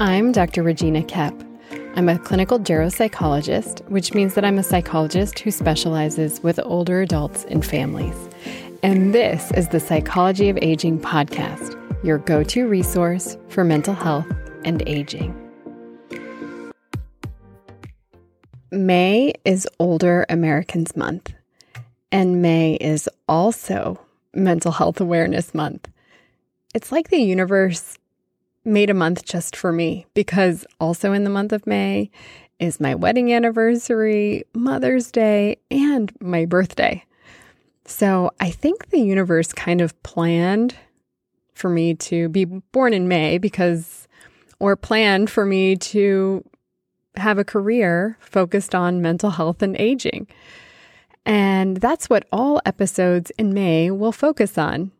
I'm Dr. Regina Koepp. I'm a clinical geropsychologist, which means that I'm a psychologist who specializes with older adults and families. And this is the Psychology of Aging podcast, your go to resource for mental health and aging. May is Older Americans Month, and May is also Mental Health Awareness Month. It's like the universe made a month just for me because also in the month of May is my wedding anniversary, Mother's Day, and my birthday. So I think the universe kind of planned for me to be born in May because, or planned for me to have a career focused on mental health and aging. And that's what all episodes in May will focus on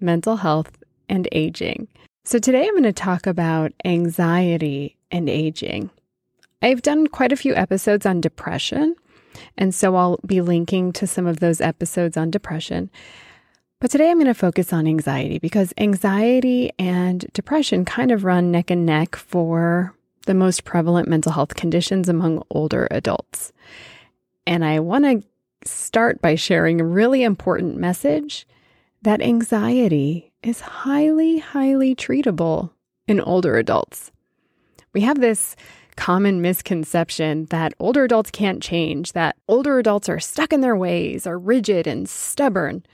mental health and aging. So, today I'm going to talk about anxiety and aging. I've done quite a few episodes on depression, and so I'll be linking to some of those episodes on depression. But today I'm going to focus on anxiety because anxiety and depression kind of run neck and neck for the most prevalent mental health conditions among older adults. And I want to start by sharing a really important message that anxiety is highly, highly treatable in older adults. We have this common misconception that older adults can't change, that older adults are stuck in their ways, are rigid and stubborn.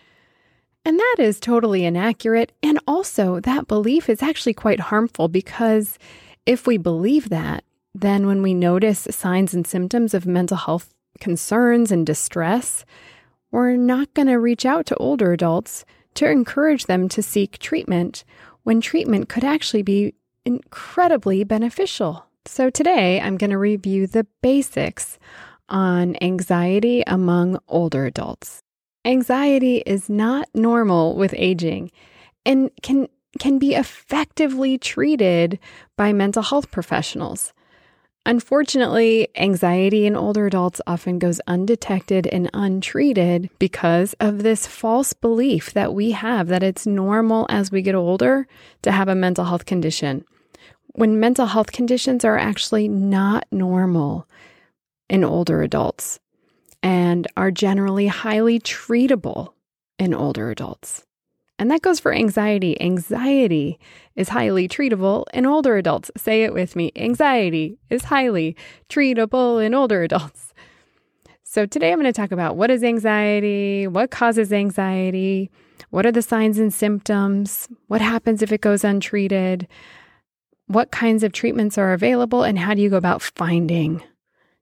And that is totally inaccurate. And also, that belief is actually quite harmful because if we believe that, then when we notice signs and symptoms of mental health concerns and distress, we're not going to reach out to older adults to encourage them to seek treatment when treatment could actually be incredibly beneficial. So, today I'm going to review the basics on anxiety among older adults. Anxiety is not normal with aging and can, can be effectively treated by mental health professionals. Unfortunately, anxiety in older adults often goes undetected and untreated because of this false belief that we have that it's normal as we get older to have a mental health condition. When mental health conditions are actually not normal in older adults and are generally highly treatable in older adults. And that goes for anxiety. Anxiety is highly treatable in older adults. Say it with me. Anxiety is highly treatable in older adults. So today I'm going to talk about what is anxiety, what causes anxiety, what are the signs and symptoms, what happens if it goes untreated, what kinds of treatments are available, and how do you go about finding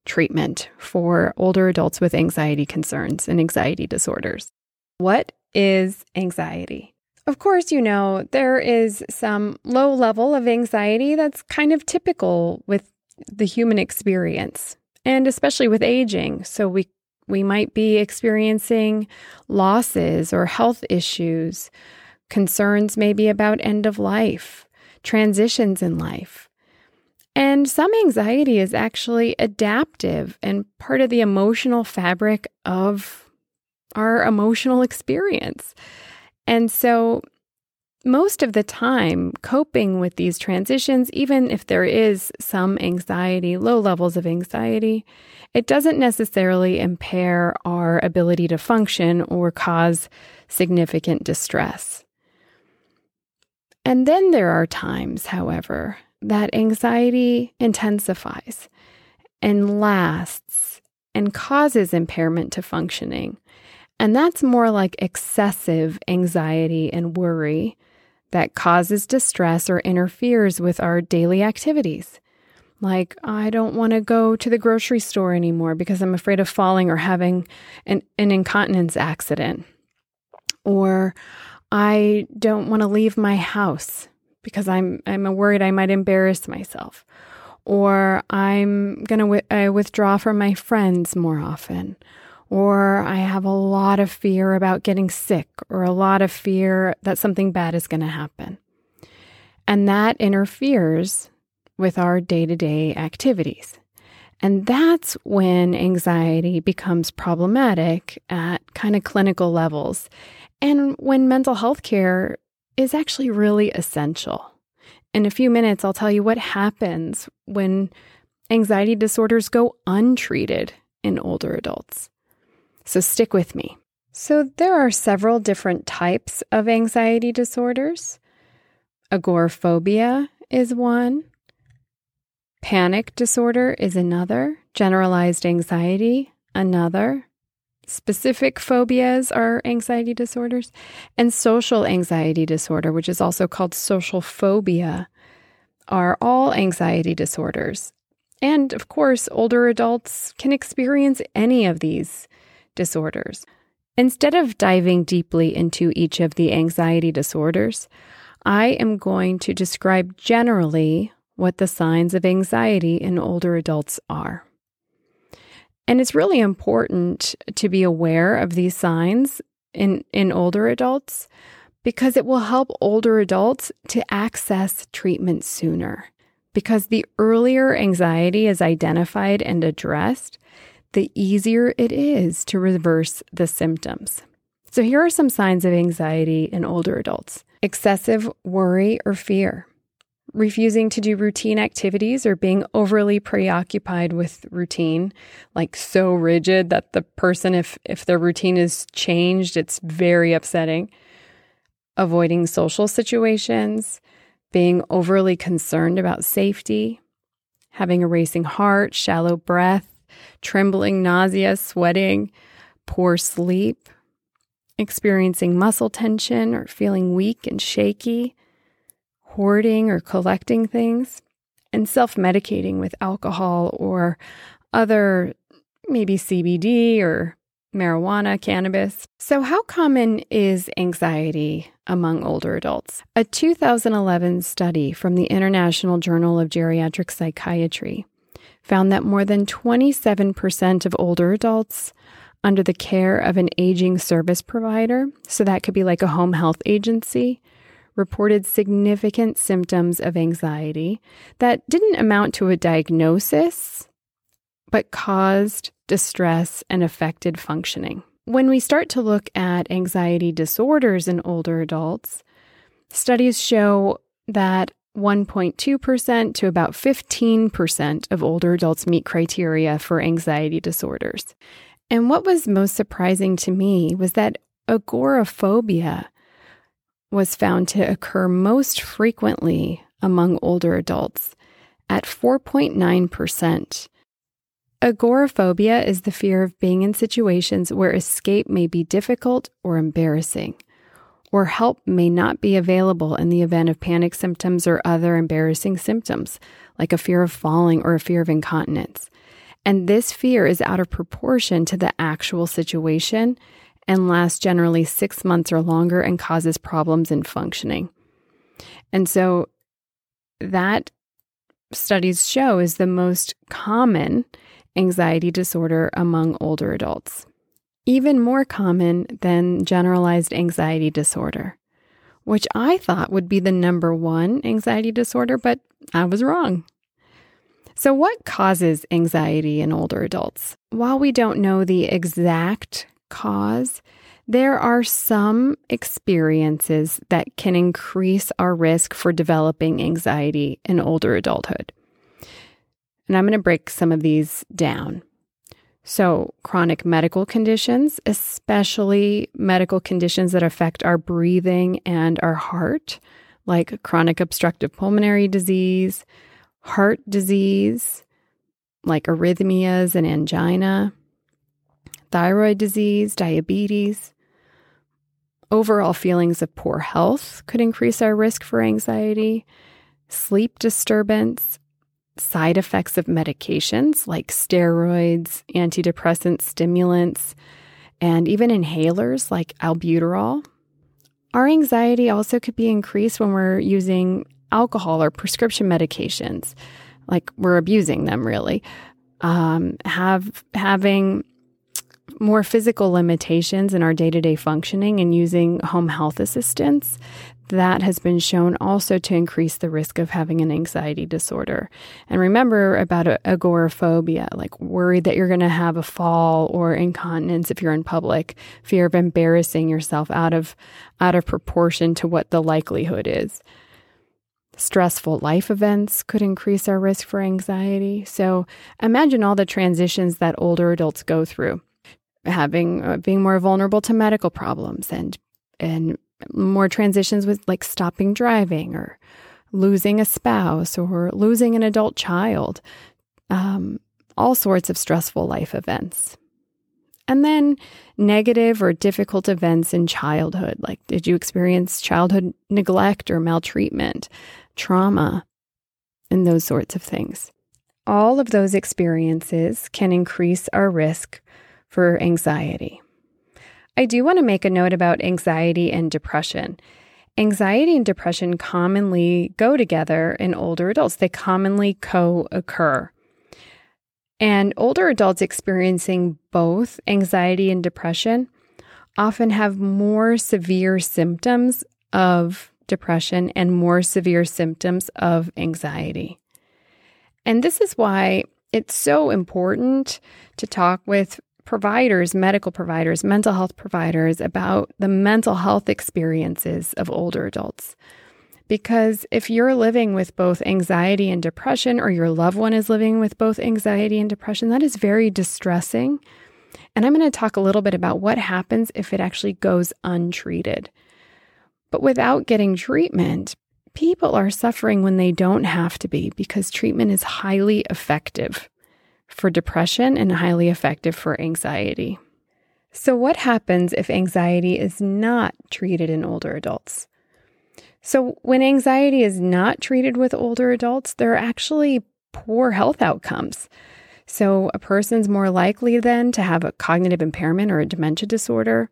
treatment for older adults with anxiety concerns and anxiety disorders. What is anxiety? Of course, you know, there is some low level of anxiety that's kind of typical with the human experience, and especially with aging. So we we might be experiencing losses or health issues, concerns maybe about end of life, transitions in life. And some anxiety is actually adaptive and part of the emotional fabric of our emotional experience. And so, most of the time, coping with these transitions, even if there is some anxiety, low levels of anxiety, it doesn't necessarily impair our ability to function or cause significant distress. And then there are times, however, that anxiety intensifies and lasts and causes impairment to functioning. And that's more like excessive anxiety and worry that causes distress or interferes with our daily activities. Like, I don't want to go to the grocery store anymore because I'm afraid of falling or having an, an incontinence accident. Or I don't want to leave my house because I'm, I'm worried I might embarrass myself. Or I'm going to w- withdraw from my friends more often or I have a lot of fear about getting sick, or a lot of fear that something bad is going to happen. And that interferes with our day to day activities. And that's when anxiety becomes problematic at kind of clinical levels, and when mental health care is actually really essential. In a few minutes, I'll tell you what happens when anxiety disorders go untreated in older adults. So stick with me. So, there are several different types of anxiety disorders. Agoraphobia is one, panic disorder is another, generalized anxiety, another. Specific phobias are anxiety disorders, and social anxiety disorder, which is also called social phobia, are all anxiety disorders. And of course, older adults can experience any of these disorders. Instead of diving deeply into each of the anxiety disorders, I am going to describe generally what the signs of anxiety in older adults are. And it's really important to be aware of these signs in, in older adults because it will help older adults to access treatment sooner. Because the earlier anxiety is identified and addressed, the easier it is to reverse the symptoms. So, here are some signs of anxiety in older adults. Excessive worry or fear, refusing to do routine activities or being overly preoccupied with routine, like so rigid that the person, if, if their routine is changed, it's very upsetting. Avoiding social situations, being overly concerned about safety, having a racing heart, shallow breath, trembling, nausea, sweating, poor sleep, experiencing muscle tension or feeling weak and shaky, hoarding or collecting things, and self medicating with alcohol or other, maybe CBD or marijuana, cannabis. So, how common is anxiety among older adults? A 2011 study from the International Journal of Geriatric Psychiatry found that more than 27% of older adults under the care of an aging service provider, so that could be like a home health agency, reported significant symptoms of anxiety that didn't amount to a diagnosis, but caused distress and affected functioning. When we start to look at anxiety disorders in older adults, studies show that 1.2% to about 15% of older adults meet criteria for anxiety disorders. And what was most surprising to me was that agoraphobia was found to occur most frequently among older adults at 4.9%. Agoraphobia is the fear of being in situations where escape may be difficult or embarrassing, or help may not be available in the event of panic symptoms or other embarrassing symptoms, like a fear of falling or a fear of incontinence. And this fear is out of proportion to the actual situation and lasts generally six months or longer and causes problems in functioning. And so that studies show is the most common anxiety disorder among older adults, even more common than generalized anxiety disorder, which I thought would be the number one anxiety disorder, but I was wrong. So, what causes anxiety in older adults? While we don't know the exact cause, there are some experiences that can increase our risk for developing anxiety in older adulthood. And I'm going to break some of these down. So, chronic medical conditions, especially medical conditions that affect our breathing and our heart, like chronic obstructive pulmonary disease, heart disease like arrhythmias and angina, thyroid disease, diabetes. Overall feelings of poor health could increase our risk for anxiety, sleep disturbance, side effects of medications like steroids, antidepressant stimulants, and even inhalers like albuterol. Our anxiety also could be increased when we're using alcohol or prescription medications, like we're abusing them really, um, have having more physical limitations in our day to day functioning and using home health assistance, that has been shown also to increase the risk of having an anxiety disorder. And remember about agoraphobia, like worried that you're going to have a fall or incontinence if you're in public, fear of embarrassing yourself out of out of proportion to what the likelihood is. Stressful life events could increase our risk for anxiety. So imagine all the transitions that older adults go through, having uh, being more vulnerable to medical problems and and more transitions with like stopping driving or losing a spouse or losing an adult child, um, all sorts of stressful life events. And then negative or difficult events in childhood, like did you experience childhood neglect or maltreatment, trauma, and those sorts of things. All of those experiences can increase our risk for anxiety. I do want to make a note about anxiety and depression. Anxiety and depression commonly go together in older adults, they commonly co occur. And older adults experiencing both anxiety and depression often have more severe symptoms of depression and more severe symptoms of anxiety. And this is why it's so important to talk with providers, medical providers, mental health providers about the mental health experiences of older adults. Because if you're living with both anxiety and depression, or your loved one is living with both anxiety and depression, that is very distressing. And I'm going to talk a little bit about what happens if it actually goes untreated. But without getting treatment, people are suffering when they don't have to be because treatment is highly effective for depression and highly effective for anxiety. So, what happens if anxiety is not treated in older adults? So, when anxiety is not treated with older adults, there are actually poor health outcomes. So, a person's more likely then to have a cognitive impairment or a dementia disorder.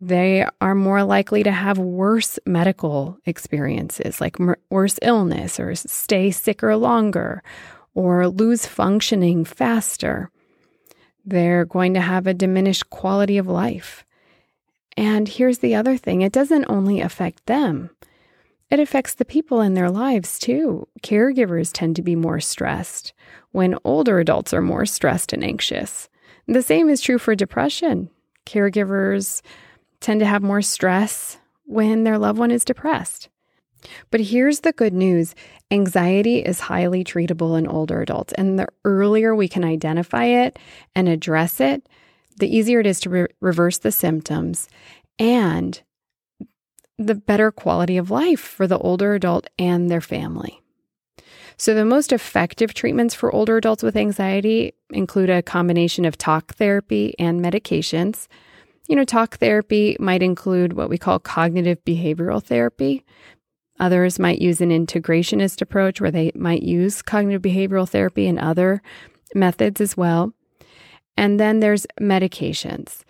They are more likely to have worse medical experiences, like worse illness, or stay sicker longer, or lose functioning faster. They're going to have a diminished quality of life. And here's the other thing it doesn't only affect them, it affects the people in their lives too. Caregivers tend to be more stressed when older adults are more stressed and anxious. The same is true for depression. Caregivers tend to have more stress when their loved one is depressed. But here's the good news anxiety is highly treatable in older adults. And the earlier we can identify it and address it, the easier it is to re- reverse the symptoms and the better quality of life for the older adult and their family. So, the most effective treatments for older adults with anxiety include a combination of talk therapy and medications. You know, talk therapy might include what we call cognitive behavioral therapy. Others might use an integrationist approach where they might use cognitive behavioral therapy and other methods as well. And then there's medications.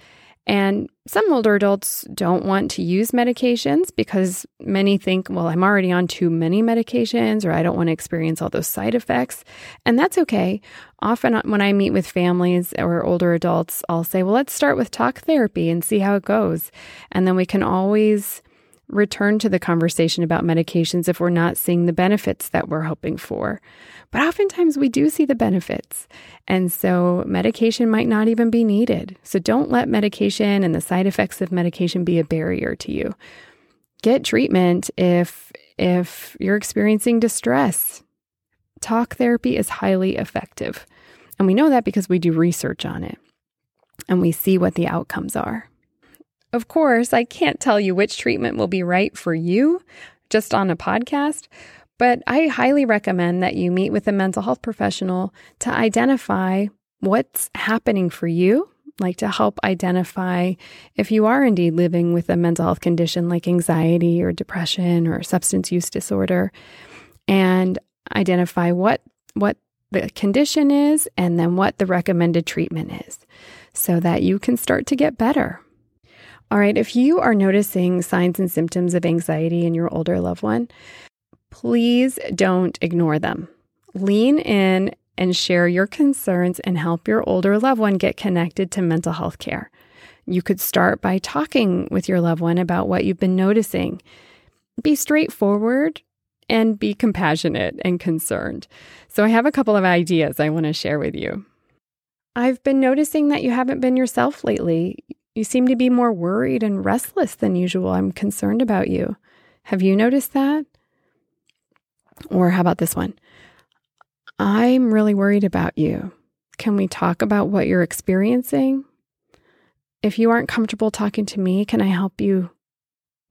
And some older adults don't want to use medications because many think, well, I'm already on too many medications or I don't want to experience all those side effects. And that's okay. Often, when I meet with families or older adults, I'll say, well, let's start with talk therapy and see how it goes. And then we can always return to the conversation about medications if we're not seeing the benefits that we're hoping for. But oftentimes we do see the benefits. And so medication might not even be needed. So don't let medication and the side effects of medication be a barrier to you. Get treatment if if you're experiencing distress. Talk therapy is highly effective. And we know that because we do research on it and we see what the outcomes are. Of course, I can't tell you which treatment will be right for you just on a podcast, but I highly recommend that you meet with a mental health professional to identify what's happening for you, like to help identify if you are indeed living with a mental health condition like anxiety or depression or substance use disorder, and identify what what the condition is and then what the recommended treatment is so that you can start to get better. All right, if you are noticing signs and symptoms of anxiety in your older loved one, please don't ignore them. Lean in and share your concerns and help your older loved one get connected to mental health care. You could start by talking with your loved one about what you've been noticing. Be straightforward and be compassionate and concerned. So, I have a couple of ideas I want to share with you. I've been noticing that you haven't been yourself lately. You seem to be more worried and restless than usual. I'm concerned about you. Have you noticed that? Or how about this one? I'm really worried about you. Can we talk about what you're experiencing? If you aren't comfortable talking to me, can I help you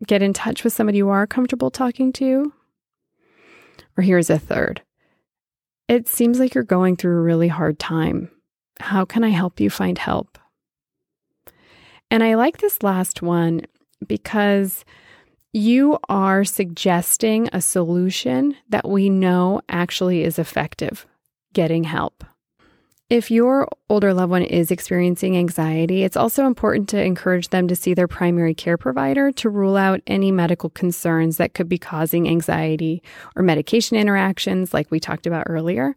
get in touch with somebody you are comfortable talking to? Or here's a third It seems like you're going through a really hard time. How can I help you find help? And I like this last one because you are suggesting a solution that we know actually is effective getting help. If your older loved one is experiencing anxiety, it's also important to encourage them to see their primary care provider to rule out any medical concerns that could be causing anxiety or medication interactions, like we talked about earlier.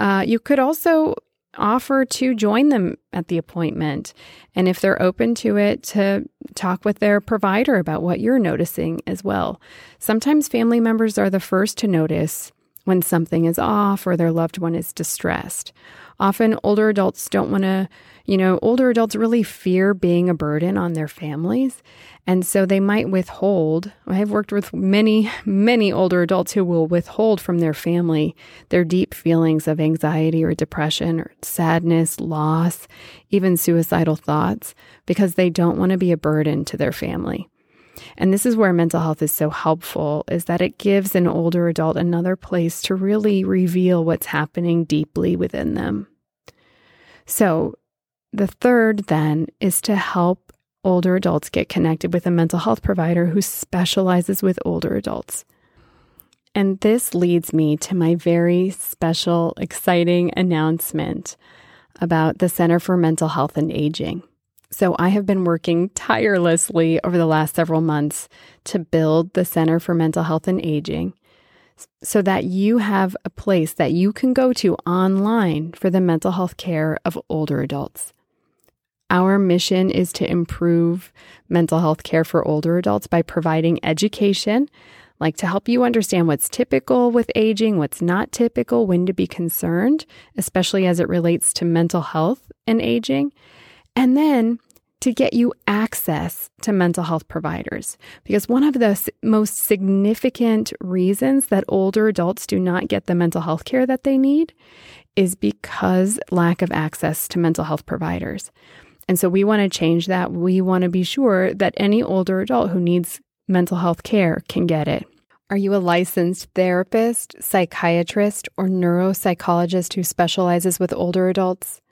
Uh, you could also offer to join them at the appointment. And if they're open to it, to talk with their provider about what you're noticing as well. Sometimes family members are the first to notice when something is off or their loved one is distressed. Often older adults don't want to, you know, older adults really fear being a burden on their families. And so they might withhold. I've worked with many, many older adults who will withhold from their family their deep feelings of anxiety or depression or sadness, loss, even suicidal thoughts, because they don't want to be a burden to their family. And this is where mental health is so helpful is that it gives an older adult another place to really reveal what's happening deeply within them. So, the third then is to help older adults get connected with a mental health provider who specializes with older adults. And this leads me to my very special, exciting announcement about the Center for Mental Health and Aging. So, I have been working tirelessly over the last several months to build the Center for Mental Health and Aging so that you have a place that you can go to online for the mental health care of older adults. Our mission is to improve mental health care for older adults by providing education, like to help you understand what's typical with aging, what's not typical, when to be concerned, especially as it relates to mental health and aging, and then to get you access to mental health providers. Because one of the most significant reasons that older adults do not get the mental health care that they need is because lack of access to mental health providers. And so we want to change that. We want to be sure that any older adult who needs mental health care can get it. Are you a licensed therapist, psychiatrist, or neuropsychologist who specializes with older adults?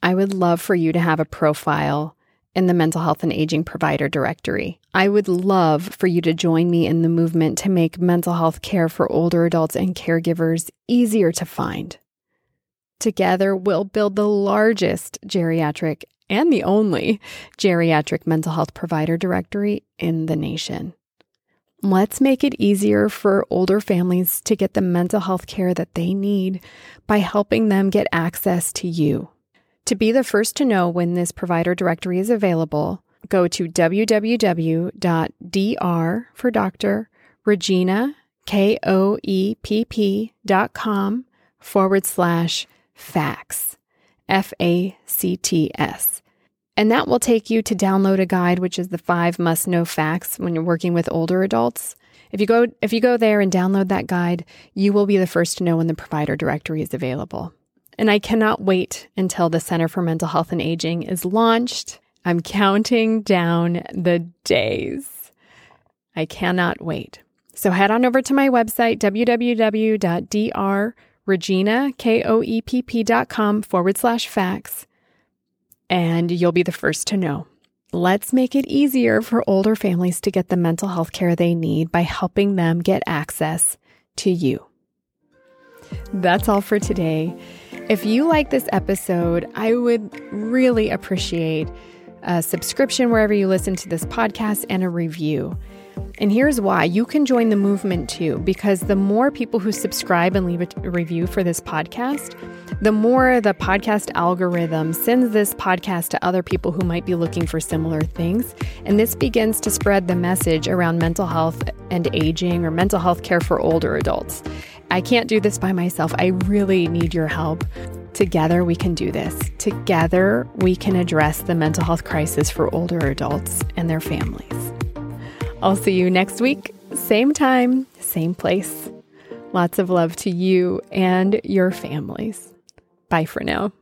I would love for you to have a profile in the Mental Health and Aging Provider Directory. I would love for you to join me in the movement to make mental health care for older adults and caregivers easier to find. Together, we'll build the largest geriatric and the only geriatric mental health provider directory in the nation. Let's make it easier for older families to get the mental health care that they need by helping them get access to you. To be the first to know when this provider directory is available, go to www.dr for doctor Regina, K O E P P dot com forward slash facts, F A C T S. And that will take you to download a guide, which is the five must know facts when you're working with older adults. If you go if you go there and download that guide, you will be the first to know when the provider directory is available. And I cannot wait until the Center for Mental Health and Aging is launched. I'm counting down the days. I cannot wait. So head on over to my website, www.drregina.com forward slash facts, and you'll be the first to know. Let's make it easier for older families to get the mental health care they need by helping them get access to you. That's all for today. If you like this episode, I would really appreciate a subscription wherever you listen to this podcast and a review. And here's why you can join the movement too, because the more people who subscribe and leave a review for this podcast, the more the podcast algorithm sends this podcast to other people who might be looking for similar things. And this begins to spread the message around mental health and aging or mental health care for older adults. I can't do this by myself. I really need your help. Together, we can do this. Together, we can address the mental health crisis for older adults and their families. I'll see you next week, same time, same place. Lots of love to you and your families. Bye for now.